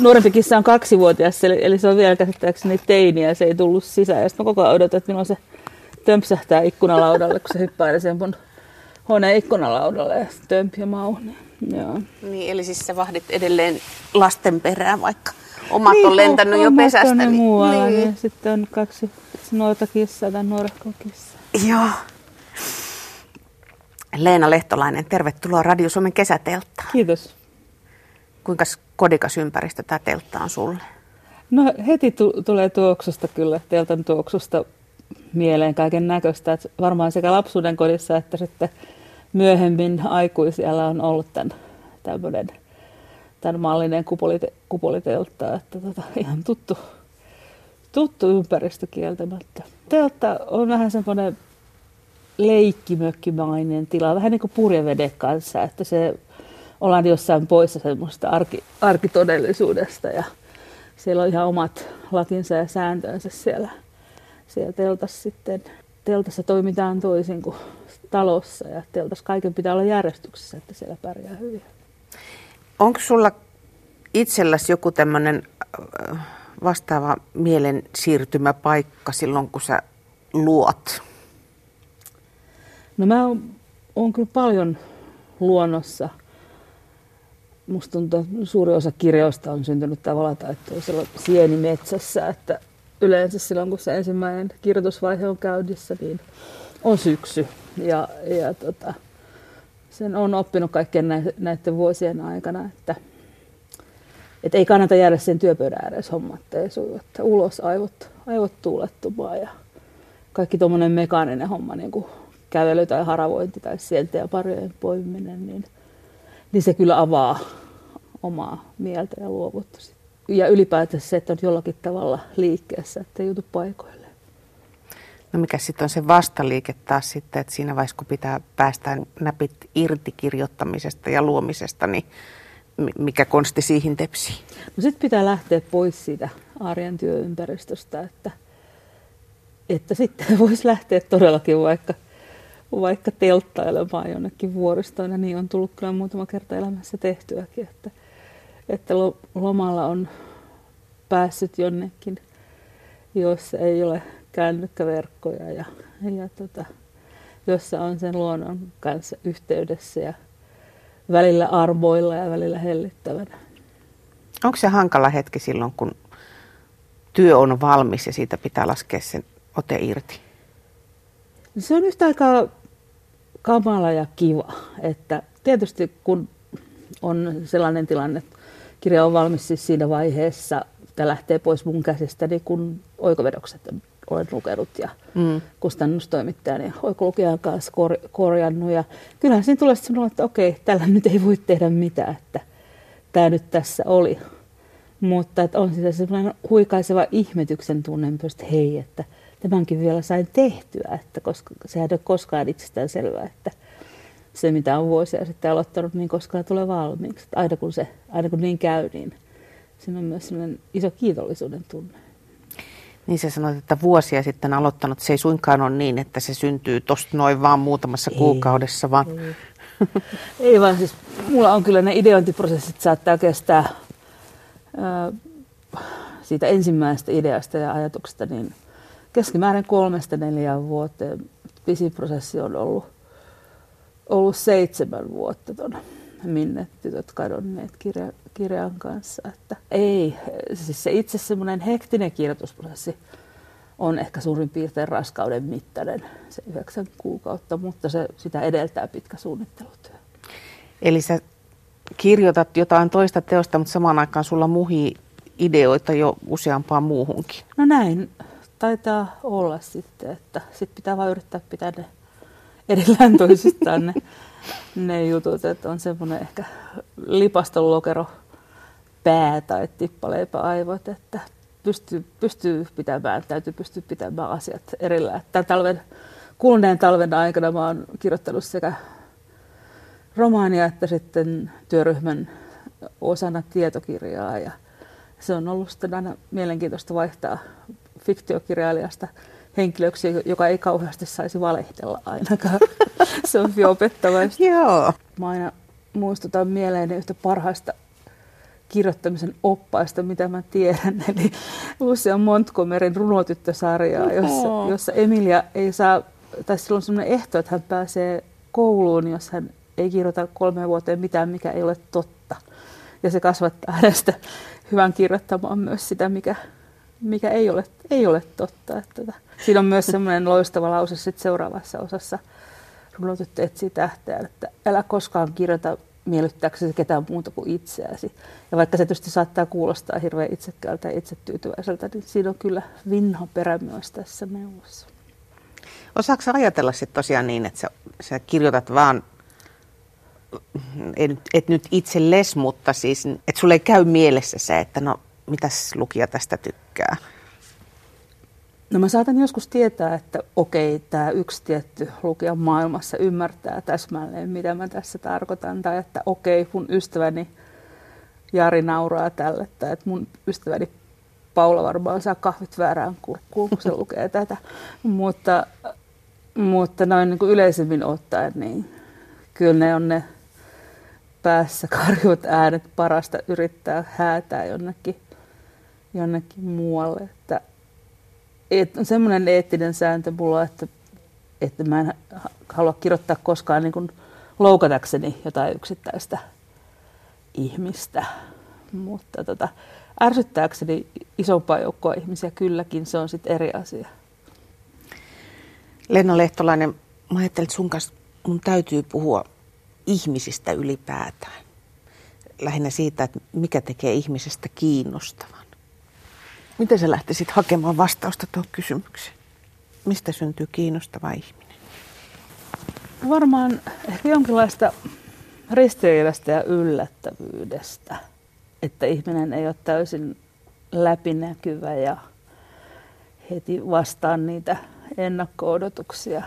nuorempi kissa on kaksivuotias, eli, eli se on vielä käsittääkseni teini ja se ei tullut sisään. Ja sitten mä koko ajan odotan, että milloin se tömpsähtää ikkunalaudalle, kun se hyppää sen mun huoneen ikkunalaudalle ja tömpi ja mau. Joo. Niin, eli siis sä vahdit edelleen lasten perään, vaikka omat niin, on lentänyt jo pesästä. Niin, muualla, niin. niin. sitten on kaksi nuorta kissaa tai nuorehkoa kissaa. Joo. Leena Lehtolainen, tervetuloa Radio Suomen kesätelttaan. Kiitos. Kuinka kodikas ympäristö tämä teltta on sulle? No heti tu- tulee tuoksusta kyllä, teltan tuoksusta mieleen kaiken näköistä. varmaan sekä lapsuuden kodissa että sitten myöhemmin aikuisella on ollut tämän, tämmöinen, tämän mallinen kupolite, kupoliteltta, että tota, ihan tuttu, tuttu ympäristö kieltämättä. Teltta on vähän semmoinen leikkimökkimainen tila, vähän niin kuin purjeveden kanssa, että se ollaan jossain poissa semmoista arki, arkitodellisuudesta ja siellä on ihan omat lakinsa ja sääntönsä siellä, siellä teltassa sitten. Teltassa toimitaan toisin kuin talossa ja teltassa kaiken pitää olla järjestyksessä, että siellä pärjää hyvin. Onko sulla itselläsi joku tämmöinen äh, vastaava mielen siirtymäpaikka silloin, kun sä luot? No mä oon, oon kyllä paljon luonnossa. Musta tuntuu, että suuri osa kirjoista on syntynyt tavalla tai toisella sienimetsässä, että yleensä silloin kun se ensimmäinen kirjoitusvaihe on käynnissä, niin on syksy. Ja, ja tota, sen on oppinut kaikkien näiden vuosien aikana, että, että ei kannata jäädä sen työpöydän ääressä hommat, ei suju, että ulos aivot, aivot tuulettumaan ja kaikki tuommoinen mekaaninen homma, niin kuin kävely tai haravointi tai sieltä ja parjojen poimiminen, niin, niin se kyllä avaa omaa mieltä ja luovuutta. Ja ylipäätään se, että on jollakin tavalla liikkeessä, että ei jutu paikoille. No mikä sitten on se vastaliike taas sitten, että siinä vaiheessa kun pitää päästä näpit irti kirjoittamisesta ja luomisesta, niin mikä konsti siihen tepsii? No sitten pitää lähteä pois siitä arjen työympäristöstä, että, että sitten voisi lähteä todellakin vaikka – vaikka telttailemaan jonnekin vuoristoon. Ja niin on tullut kyllä muutama kerta elämässä tehtyäkin, että, että lomalla on päässyt jonnekin, jossa ei ole kännykkäverkkoja ja, ja tota, jossa on sen luonnon kanssa yhteydessä ja välillä armoilla ja välillä hellittävänä. Onko se hankala hetki silloin, kun työ on valmis ja siitä pitää laskea sen ote irti? Se on yhtä aikaa kamala ja kiva. Että tietysti kun on sellainen tilanne, että kirja on valmis siis siinä vaiheessa, että lähtee pois mun käsistäni, niin kun oikovedokset olen lukenut ja mm. kustannustoimittajan ja oikolukijan kanssa kor- korjannut. Ja kyllähän siinä tulee sanoa, että okei, tällä nyt ei voi tehdä mitään, että tämä nyt tässä oli. Mutta että on siis sellainen huikaiseva ihmetyksen tunne, että hei, että – tämänkin vielä sain tehtyä, että koska sehän ei ole koskaan itsestään selvää, että se mitä on vuosia sitten aloittanut, niin koskaan tulee valmiiksi. Että aina kun, se, aina kun niin käy, niin siinä on myös sellainen iso kiitollisuuden tunne. Niin sä sanoit, että vuosia sitten aloittanut, se ei suinkaan ole niin, että se syntyy tuosta noin vaan muutamassa ei, kuukaudessa, vaan... Ei. ei vaan siis, mulla on kyllä ne ideointiprosessit saattaa kestää ää, siitä ensimmäisestä ideasta ja ajatuksesta niin keskimäärin kolmesta neljään vuoteen. Pisin prosessi on ollut, ollut seitsemän vuotta tuon Minne tytöt kadonneet kirja, kirjan kanssa. Että ei, siis se itse semmoinen hektinen kirjoitusprosessi on ehkä suurin piirtein raskauden mittainen, se yhdeksän kuukautta, mutta se, sitä edeltää pitkä suunnittelutyö. Eli sä kirjoitat jotain toista teosta, mutta samaan aikaan sulla muhii ideoita jo useampaan muuhunkin. No näin taitaa olla sitten, että sit pitää vaan yrittää pitää ne erillään toisistaan ne, ne jutut, että on semmoinen ehkä lipastolokero pää tai tippaleipä aivot, että pystyy, pystyy pitämään, täytyy pystyä pitämään asiat erillään. Tämän talven, kuluneen talven aikana mä oon kirjoittanut sekä romaania että sitten työryhmän osana tietokirjaa ja se on ollut sitten aina mielenkiintoista vaihtaa fiktiokirjailijasta henkilöksi, joka ei kauheasti saisi valehdella ainakaan. se on hyvin opettavaista. Joo. Mä aina muistutan mieleen yhtä parhaista kirjoittamisen oppaista, mitä mä tiedän. Eli Lucia Montgomeryn runotyttösarjaa, jossa, jossa Emilia ei saa, tai sillä on sellainen ehto, että hän pääsee kouluun, jos hän ei kirjoita kolme vuoteen mitään, mikä ei ole totta. Ja se kasvattaa hänestä hyvän kirjoittamaan myös sitä, mikä, mikä ei, ole, ei ole totta. Että, tota, siinä on myös semmoinen loistava lause sit seuraavassa osassa runotyttö etsii tähteä, että älä koskaan kirjoita miellyttääksesi ketään muuta kuin itseäsi. Ja vaikka se tietysti saattaa kuulostaa hirveän itsekkäältä ja itsetyytyväiseltä, niin siinä on kyllä vinha perä myös tässä neuvossa. Osaatko ajatella sitten tosiaan niin, että sä, sä kirjoitat vaan, et, et nyt itselles, mutta siis, että sulle ei käy mielessä se, että no, mitäs lukija tästä tykkää? No mä saatan joskus tietää, että okei, tämä yksi tietty lukija maailmassa ymmärtää täsmälleen, mitä mä tässä tarkoitan. Tai että okei, mun ystäväni Jari nauraa tälle. Tai että mun ystäväni Paula varmaan saa kahvit väärään kurkkuun, kun se lukee tätä. Mutta, mutta noin niin kuin yleisemmin ottaen, niin kyllä ne on ne päässä karjut äänet parasta yrittää häätää jonnekin, jonnekin muualle. Että et, semmoinen eettinen sääntö mulla, että, että mä en halua kirjoittaa koskaan niin kuin loukatakseni jotain yksittäistä ihmistä. Mutta tota, ärsyttääkseni isompaa joukkoa ihmisiä kylläkin, se on sitten eri asia. Lenno Lehtolainen, mä ajattelin, että sun kanssa mun täytyy puhua ihmisistä ylipäätään. Lähinnä siitä, että mikä tekee ihmisestä kiinnostavan. Miten sä lähtisit hakemaan vastausta tuohon kysymykseen? Mistä syntyy kiinnostava ihminen? Varmaan ehkä jonkinlaista ristiriidasta ja yllättävyydestä, että ihminen ei ole täysin läpinäkyvä ja heti vastaan niitä ennakko-odotuksia,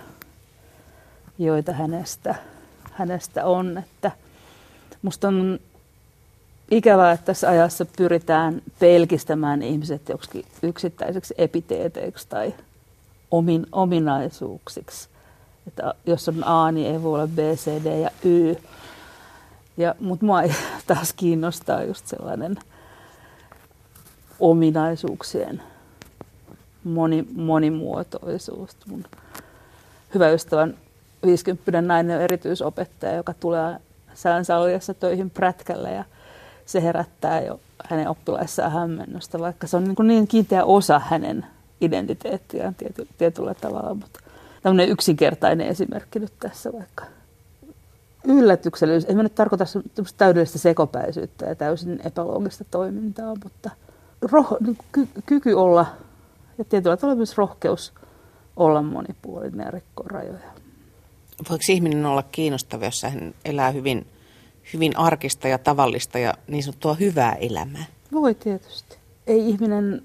joita hänestä, hänestä on. Että musta on ikävää, että tässä ajassa pyritään pelkistämään ihmiset joksikin yksittäiseksi epiteeteiksi tai omin, ominaisuuksiksi. Että jos on A, niin ei voi olla B, C, D ja Y. Ja, mutta mua taas kiinnostaa just sellainen ominaisuuksien moni, monimuotoisuus. Mun hyvä ystävän 50 nainen on erityisopettaja, joka tulee säänsalliassa töihin prätkällä ja se herättää jo hänen oppilaissaan hämmennystä, vaikka se on niin, niin kiinteä osa hänen identiteettiään tiety, tietyllä tavalla. Mutta tämmöinen yksinkertainen esimerkki nyt tässä vaikka. Yllätyksellisyys, ei mä nyt tarkoita täydellistä sekopäisyyttä ja täysin epäloogista toimintaa, mutta roh, niin ky, kyky olla ja tietyllä tavalla myös rohkeus olla monipuolinen ja rikkoa rajoja. Voiko ihminen olla kiinnostava, jos hän elää hyvin hyvin arkista ja tavallista ja niin sanottua hyvää elämää? Voi tietysti. Ei ihminen,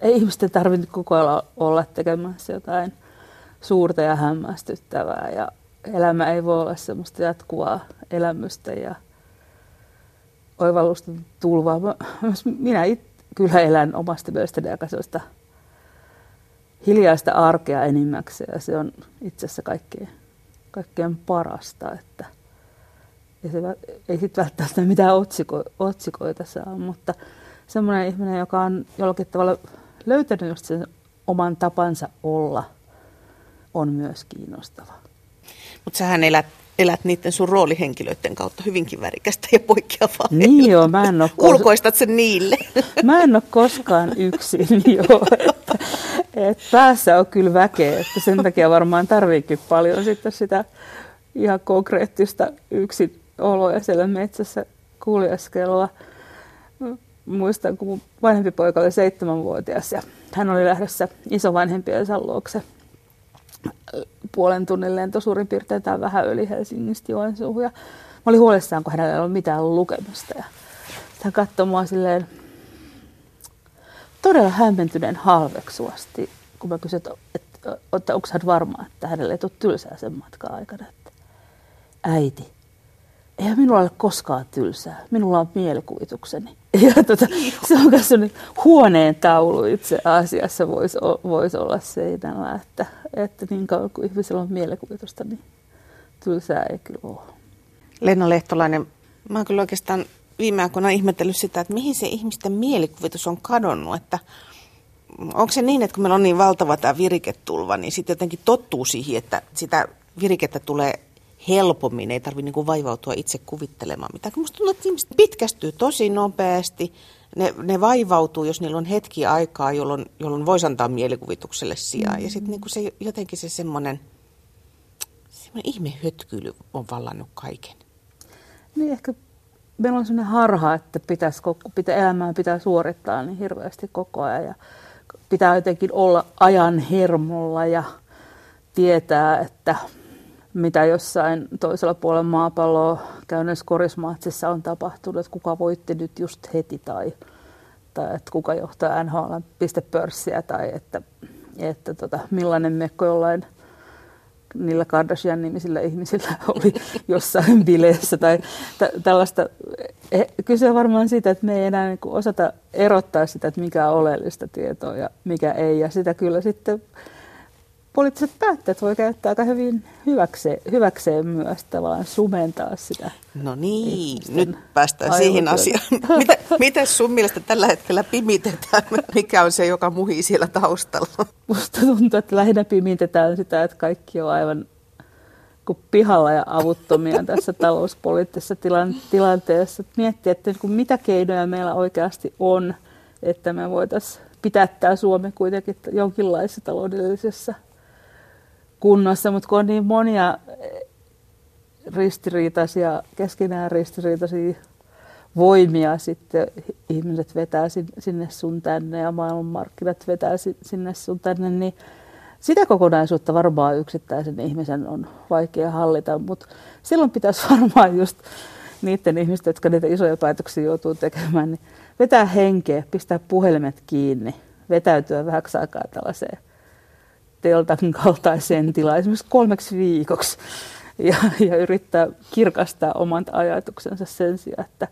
ei ihmisten tarvitse koko ajan olla tekemässä jotain suurta ja hämmästyttävää ja elämä ei voi olla semmoista jatkuvaa elämystä ja oivallusta tulvaa. Minä it, kyllä elän omasta mielestäni aika hiljaista arkea enimmäkseen ja se on itse asiassa kaikkein, kaikkein parasta, että – ja se ei sitten välttämättä mitään otsiko, otsikoita saa, mutta semmoinen ihminen, joka on jollakin tavalla löytänyt just sen oman tapansa olla, on myös kiinnostava. Mutta sähän elät, elät niiden sun roolihenkilöiden kautta hyvinkin värikästä ja poikkeavaa. Niin joo, mä en ole... Kos... Ulkoistat sen niille. Mä en ole koskaan yksin, joo. Että, et päässä on kyllä väkeä, että sen takia varmaan tarviikin paljon sitten sitä ihan konkreettista yksin oloja siellä metsässä kuljeskelua. Muistan, kun mun vanhempi poika oli seitsemänvuotias ja hän oli lähdössä isovanhempiensa luokse puolen tunnin lento suurin piirtein tai vähän yli Helsingistä Joensuuhun. Ja mä olin huolissaan, kun hänellä ei ollut mitään lukemista. Ja hän katsoi mua silleen todella hämmentyneen halveksuvasti, kun mä kysyin, että, että, että onko hän varma, että hänelle ei tule tylsää sen matkan aikana. Että, äiti, eihän minulla ole koskaan tylsää. Minulla on mielikuvitukseni. Ja tuota, se on myös huoneen taulu itse asiassa voisi, voisi olla seinällä, että, että niin kauan kuin ihmisellä on mielikuvitusta, niin tylsää ei kyllä ole. Lenno Lehtolainen, mä oon kyllä oikeastaan viime aikoina ihmetellyt sitä, että mihin se ihmisten mielikuvitus on kadonnut, että onko se niin, että kun meillä on niin valtava tämä viriketulva, niin sitten jotenkin tottuu siihen, että sitä virikettä tulee helpommin, ei tarvitse niin vaivautua itse kuvittelemaan mitään. Minusta tuntuu, että ihmiset pitkästyy tosi nopeasti, ne, ne vaivautuu, jos niillä on hetki aikaa, jolloin, jolloin voisi antaa mielikuvitukselle sijaa. Mm. Ja sitten niin se, jotenkin se semmoinen, semmoinen ihme hötkyily on vallannut kaiken. Niin ehkä meillä on sellainen harha, että pitäisi, pitää, elämää pitää suorittaa niin hirveästi koko ajan. Ja pitää jotenkin olla ajan hermolla ja tietää, että mitä jossain toisella puolella maapalloa käynnissä korismaatsissa on tapahtunut, että kuka voitti nyt just heti tai, tai että kuka johtaa NHL pistepörssiä tai että, että tota, millainen mekko jollain niillä Kardashian nimisillä ihmisillä oli jossain bileissä tai t- tällaista. Kyse on varmaan siitä, että me ei enää niin osata erottaa sitä, että mikä on oleellista tietoa ja mikä ei. Ja sitä kyllä sitten poliittiset päättäjät voi käyttää aika hyvin hyväkseen, hyväkseen myös tavallaan sumentaa sitä. No niin, nyt päästään siihen asiaan. Mitä, miten sun mielestä tällä hetkellä pimitetään? Mikä on se, joka muhii siellä taustalla? Musta tuntuu, että lähinnä pimitetään sitä, että kaikki on aivan kuin pihalla ja avuttomia tässä talouspoliittisessa tilanteessa. Miettiä, että mitä keinoja meillä oikeasti on, että me voitaisiin pitää tämä Suomi kuitenkin jonkinlaisessa taloudellisessa kunnossa, mutta kun on niin monia eh, ristiriitaisia, keskenään ristiriitaisia voimia sitten ihmiset vetää sinne sun tänne ja maailmanmarkkinat vetää sinne sun tänne, niin sitä kokonaisuutta varmaan yksittäisen ihmisen on vaikea hallita, mutta silloin pitäisi varmaan just niiden ihmisten, jotka niitä isoja päätöksiä joutuu tekemään, niin vetää henkeä, pistää puhelimet kiinni, vetäytyä vähäksi aikaa tällaiseen teltan kaltaiseen tilaan esimerkiksi kolmeksi viikoksi ja, ja yrittää kirkastaa oman ajatuksensa sen sijaan, että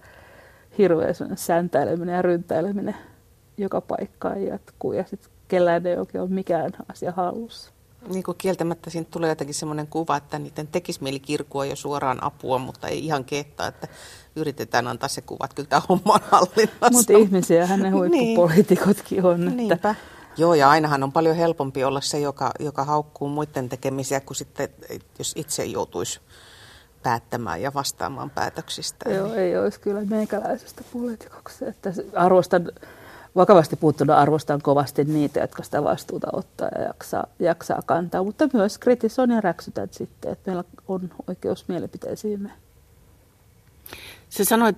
hirveä säntäileminen ja ryntäileminen joka paikkaan jatkuu ja sitten kellään ei oikein ole mikään asia hallussa. Niin kuin kieltämättä siinä tulee jotenkin semmoinen kuva, että niiden tekisi mieli kirkua jo suoraan apua, mutta ei ihan kehtaa, että yritetään antaa se kuva, että kyllä tämä homma on hallinnassa. Mutta ihmisiähän ne huippupoliitikotkin on. Että Niinpä. Joo, ja ainahan on paljon helpompi olla se, joka, joka haukkuu muiden tekemisiä, kuin sitten, jos itse joutuisi päättämään ja vastaamaan päätöksistä. Joo, ei olisi kyllä meikäläisestä poliitikoksi. Että arvostan, vakavasti puuttuna arvostan kovasti niitä, jotka sitä vastuuta ottaa ja jaksaa, jaksaa kantaa, mutta myös kritisoin ja räksytän sitten, että meillä on oikeus mielipiteisiimme. Se sanoit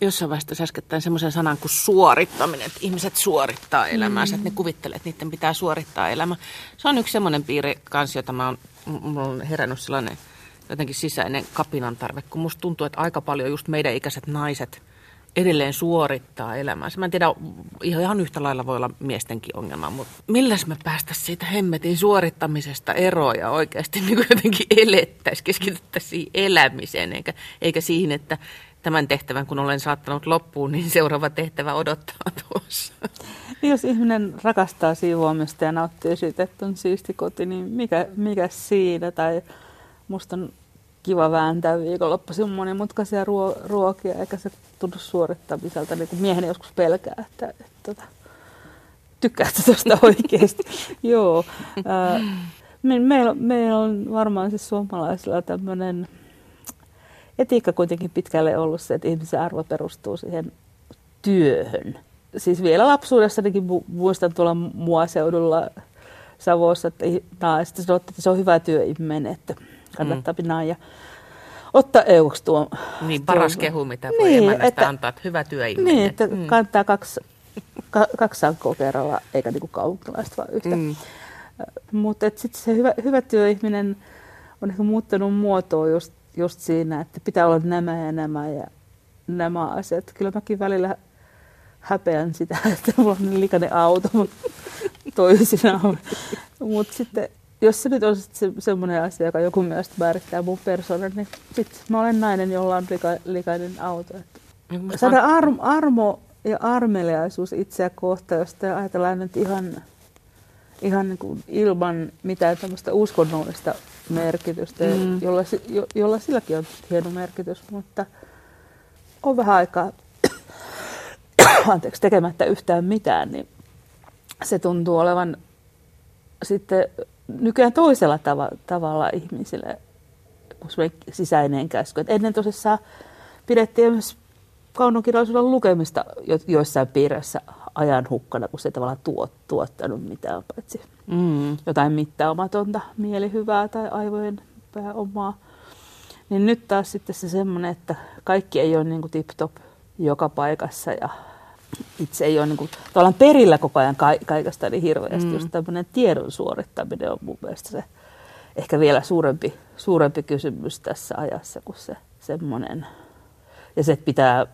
jossain vaiheessa äskettäin semmoisen sanan kuin suorittaminen, että ihmiset suorittaa elämäänsä, mm. että ne kuvittelee, että niiden pitää suorittaa elämä. Se on yksi semmoinen piirre kanssa, jota mä oon, mulla on herännyt sellainen jotenkin sisäinen kapinan tarve, kun musta tuntuu, että aika paljon just meidän ikäiset naiset edelleen suorittaa elämäänsä. Mä en tiedä, ihan yhtä lailla voi olla miestenkin ongelma, mutta milläs me päästä siitä hemmetin suorittamisesta eroon ja oikeasti niin jotenkin elettäisiin, keskityttäisiin elämiseen, eikä, eikä siihen, että tämän tehtävän, kun olen saattanut loppuun, niin seuraava tehtävä odottaa tuossa. Niin jos ihminen rakastaa siivoamista ja nauttii siitä, että on siisti koti, niin mikä, mikä siinä? Tai musta on kiva vääntää viikonloppuisin monimutkaisia ruo- ruokia, eikä se tunnu suorittamiselta, niin kuin mieheni joskus pelkää, että, että, että tota, tykkäätkö tuosta oikeasti. Joo. me, meillä, meillä on varmaan siis suomalaisilla tämmöinen etiikka kuitenkin pitkälle ollut se, että ihmisen arvo perustuu siihen työhön. Siis vielä lapsuudessanikin muistan tuolla muaseudulla Savossa, että naiset sanottiin, että se on hyvä työihminen, että kannattaa mm. ja ottaa euksi tuo. Niin, paras tuo. kehu, mitä voi niin, että, antaa, että hyvä työihminen. Niin, että mm. kannattaa kaksi, ka, kaksi sankkoa kerralla, eikä niin kuin kaupunkilaiset vaan yhtä. Mm. Mutta sitten se hyvä, hyvä työihminen on ehkä muuttanut muotoa just just siinä, että pitää olla nämä ja nämä ja nämä asiat. Kyllä mäkin välillä häpeän sitä, että mulla on niin likainen auto, mutta toisinaan. Mutta sitten, jos se nyt on se, semmoinen asia, joka joku mielestä määrittää mun persoonan, niin sitten mä olen nainen, jolla on lika, likainen auto. Niin, saada arm, armo ja armeliaisuus itseä kohtaan, jos ajatellaan nyt ihan, ihan niin kuin ilman mitään tämmöistä uskonnollista merkitystä, mm. jolla, jo, jolla silläkin on hieno merkitys, mutta on vähän aikaa anteeksi, tekemättä yhtään mitään, niin se tuntuu olevan sitten nykyään toisella tav- tavalla ihmisille sisäinen käsky. Et ennen tosissaan pidettiin myös kaunokirjallisuuden lukemista jo- joissain piirissä ajan hukkana, kun se tavallaan tuot, tuottanut mitään, paitsi mm. jotain mittaamatonta mielihyvää tai aivojen pääomaa. Niin nyt taas sitten se semmoinen, että kaikki ei ole niin kuin tip-top joka paikassa ja itse ei ole niin kuin, tavallaan perillä koko ajan ka- kaikesta niin hirveästi. Mm. Just tämmöinen tiedon suorittaminen on mun mielestä se ehkä vielä suurempi, suurempi kysymys tässä ajassa kuin se semmoinen. Ja se, että pitää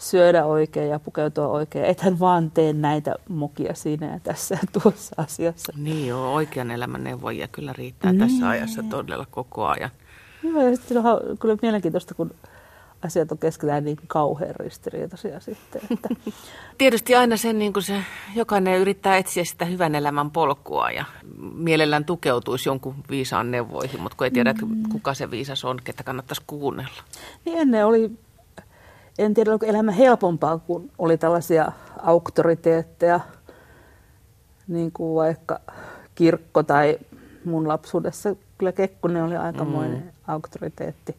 syödä oikein ja pukeutua oikein. Ethän vaan tee näitä mokia siinä ja tässä ja tuossa asiassa. Niin joo, oikean elämän neuvojia kyllä riittää niin. tässä ajassa todella koko ajan. Joo, ja sitten on kyllä mielenkiintoista, kun asiat on keskellä niin kauhean ristiriitaisia sitten. Että. Tietysti aina sen, niin kuin se, jokainen yrittää etsiä sitä hyvän elämän polkua ja mielellään tukeutuisi jonkun viisaan neuvoihin, mutta kun ei tiedä, mm. kuka se viisas on, ketä kannattaisi kuunnella. Niin ennen oli, en tiedä, oliko elämä helpompaa, kun oli tällaisia auktoriteetteja, niin kuin vaikka kirkko tai mun lapsuudessa kyllä Kekkonen oli aikamoinen mm. auktoriteetti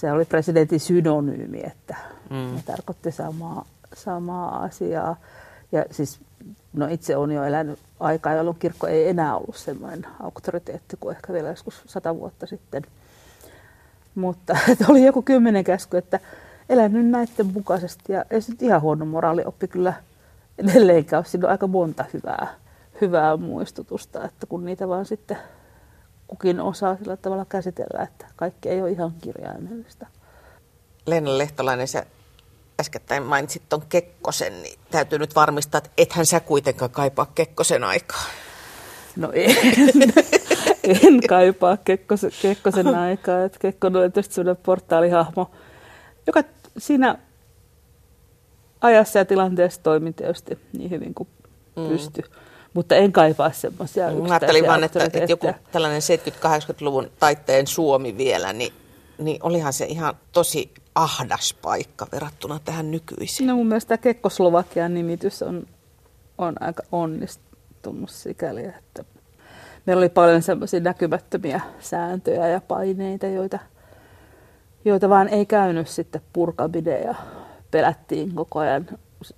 se oli presidentin synonyymi, että mm. tarkoitti samaa, samaa asiaa. Ja siis, no itse olen jo elänyt aikaa, jolloin kirkko ei enää ollut semmoinen auktoriteetti kuin ehkä vielä joskus sata vuotta sitten. Mutta että oli joku kymmenen käsky, että elän nyt näiden mukaisesti. Ja ei se ihan huono moraali oppi kyllä edelleenkään. Siinä on aika monta hyvää, hyvää muistutusta, että kun niitä vaan sitten kukin osaa sillä tavalla käsitellä, että kaikki ei ole ihan kirjaimellista. Leena Lehtolainen, sä äskettäin mainitsit tuon Kekkosen, niin täytyy nyt varmistaa, että ethän sä kuitenkaan kaipaa Kekkosen aikaa. No en, en kaipaa Kekkosen, Kekkosen aikaa. Että Kekkonen oli tietysti sellainen portaalihahmo, joka siinä ajassa ja tilanteessa toimi tietysti niin hyvin kuin mm. pystyi mutta en kaipaa semmoisia Mä ajattelin vaan, että, että joku tällainen 70-80-luvun taitteen Suomi vielä, niin, niin olihan se ihan tosi ahdas paikka verrattuna tähän nykyiseen. No mun mielestä Kekkoslovakian nimitys on, on aika onnistunut sikäli, että meillä oli paljon semmoisia näkymättömiä sääntöjä ja paineita, joita, joita vaan ei käynyt sitten purkaminen ja pelättiin koko ajan.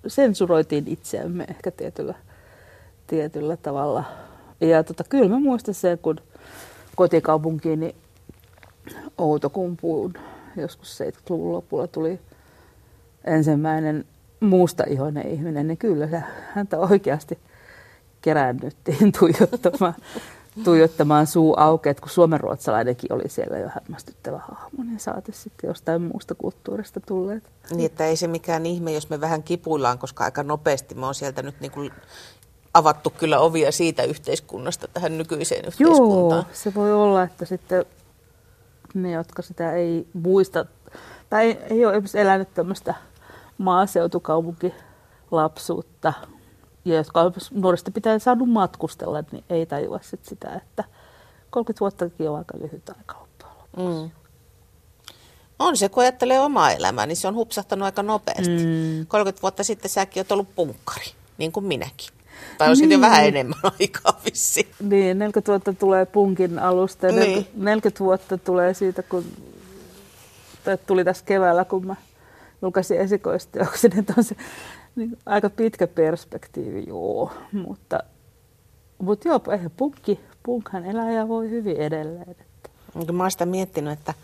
Sensuroitiin itseämme ehkä tietyllä tietyllä tavalla. Ja tota, kyllä mä muistan sen, kun kotikaupunkiini Outokumpuun joskus 70-luvun lopulla tuli ensimmäinen muusta ihoinen ihminen, niin kyllä häntä oikeasti keräännyttiin tuijottamaan, tuijottamaan suu auki, että kun suomenruotsalainenkin oli siellä jo hämmästyttävä hahmo, niin saati sitten jostain muusta kulttuurista tulleet. Niin, että ei se mikään ihme, jos me vähän kipuillaan, koska aika nopeasti me on sieltä nyt niin kuin avattu kyllä ovia siitä yhteiskunnasta tähän nykyiseen yhteiskuntaan. Joo, se voi olla, että sitten ne, jotka sitä ei muista, tai ei, ei ole elänyt tämmöistä maaseutukaupunkilapsuutta, ja jotka nuorista pitää saanut matkustella, niin ei tajua sit sitä, että 30 vuottakin on aika lyhyt aika loppujen mm. On se, kun ajattelee omaa elämää, niin se on hupsahtanut aika nopeasti. Mm. 30 vuotta sitten säkin oot ollut punkkari, niin kuin minäkin. Tai on niin. jo vähän enemmän aikaa vissi. Niin, 40 vuotta tulee punkin alusta ja niin. 40 vuotta tulee siitä, kun tuli tässä keväällä, kun mä julkaisin esikoisteoksen, että on se niin, aika pitkä perspektiivi, joo. Mutta, mutta joo, eihän punkki, punkhan elää ja voi hyvin edelleen. Että. Mä oon sitä miettinyt, että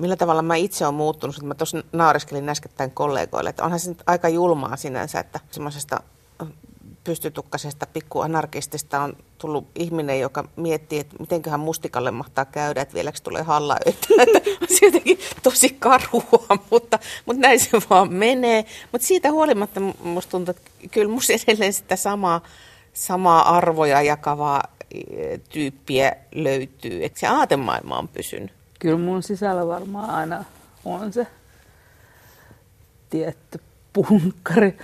millä tavalla mä itse olen muuttunut. Mä tuossa naureskelin äskettäin kollegoille, että onhan se nyt aika julmaa sinänsä, että semmoisesta pystytukkasesta pikkuanarkistista on tullut ihminen, joka miettii, että mitenköhän mustikalle mahtaa käydä, että vieläkö tulee halla on jotenkin tosi karua, mutta, mutta näin se vaan menee. Mutta siitä huolimatta musta tuntuu, että kyllä musta edelleen sitä samaa, samaa arvoja jakavaa e, tyyppiä löytyy. Että se aatemaailma on pysynyt. Kyllä mun sisällä varmaan aina on se tietty punkkari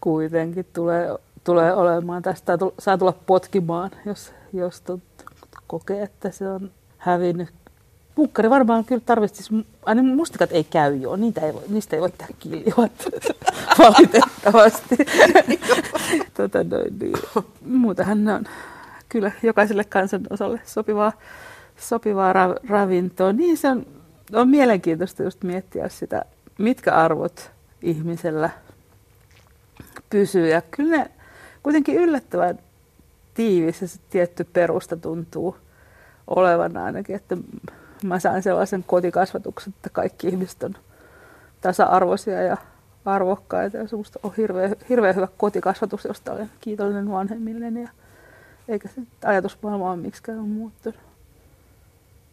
kuitenkin tulee tulee olemaan. Tästä saa tulla potkimaan, jos, jos kokee, että se on hävinnyt. Punkkari varmaan kyllä tarvitsisi, aina mustikat ei käy jo, niitä ei voi, niistä ei voi tehdä kiljuat valitettavasti. tota, noin, niin. Muutahan ne on kyllä jokaiselle kansanosalle sopivaa, sopivaa ra, ravintoa. Niin se on, on mielenkiintoista just miettiä sitä, mitkä arvot ihmisellä pysyy. Ja kyllä ne kuitenkin yllättävän tiivis ja se tietty perusta tuntuu olevan ainakin, että mä sain sellaisen kotikasvatuksen, että kaikki ihmiset on tasa-arvoisia ja arvokkaita ja semmoista on hirveän, hirveän hyvä kotikasvatus, josta olen kiitollinen vanhemmilleni ja eikä se ajatusmaailma ole miksikään muuttunut.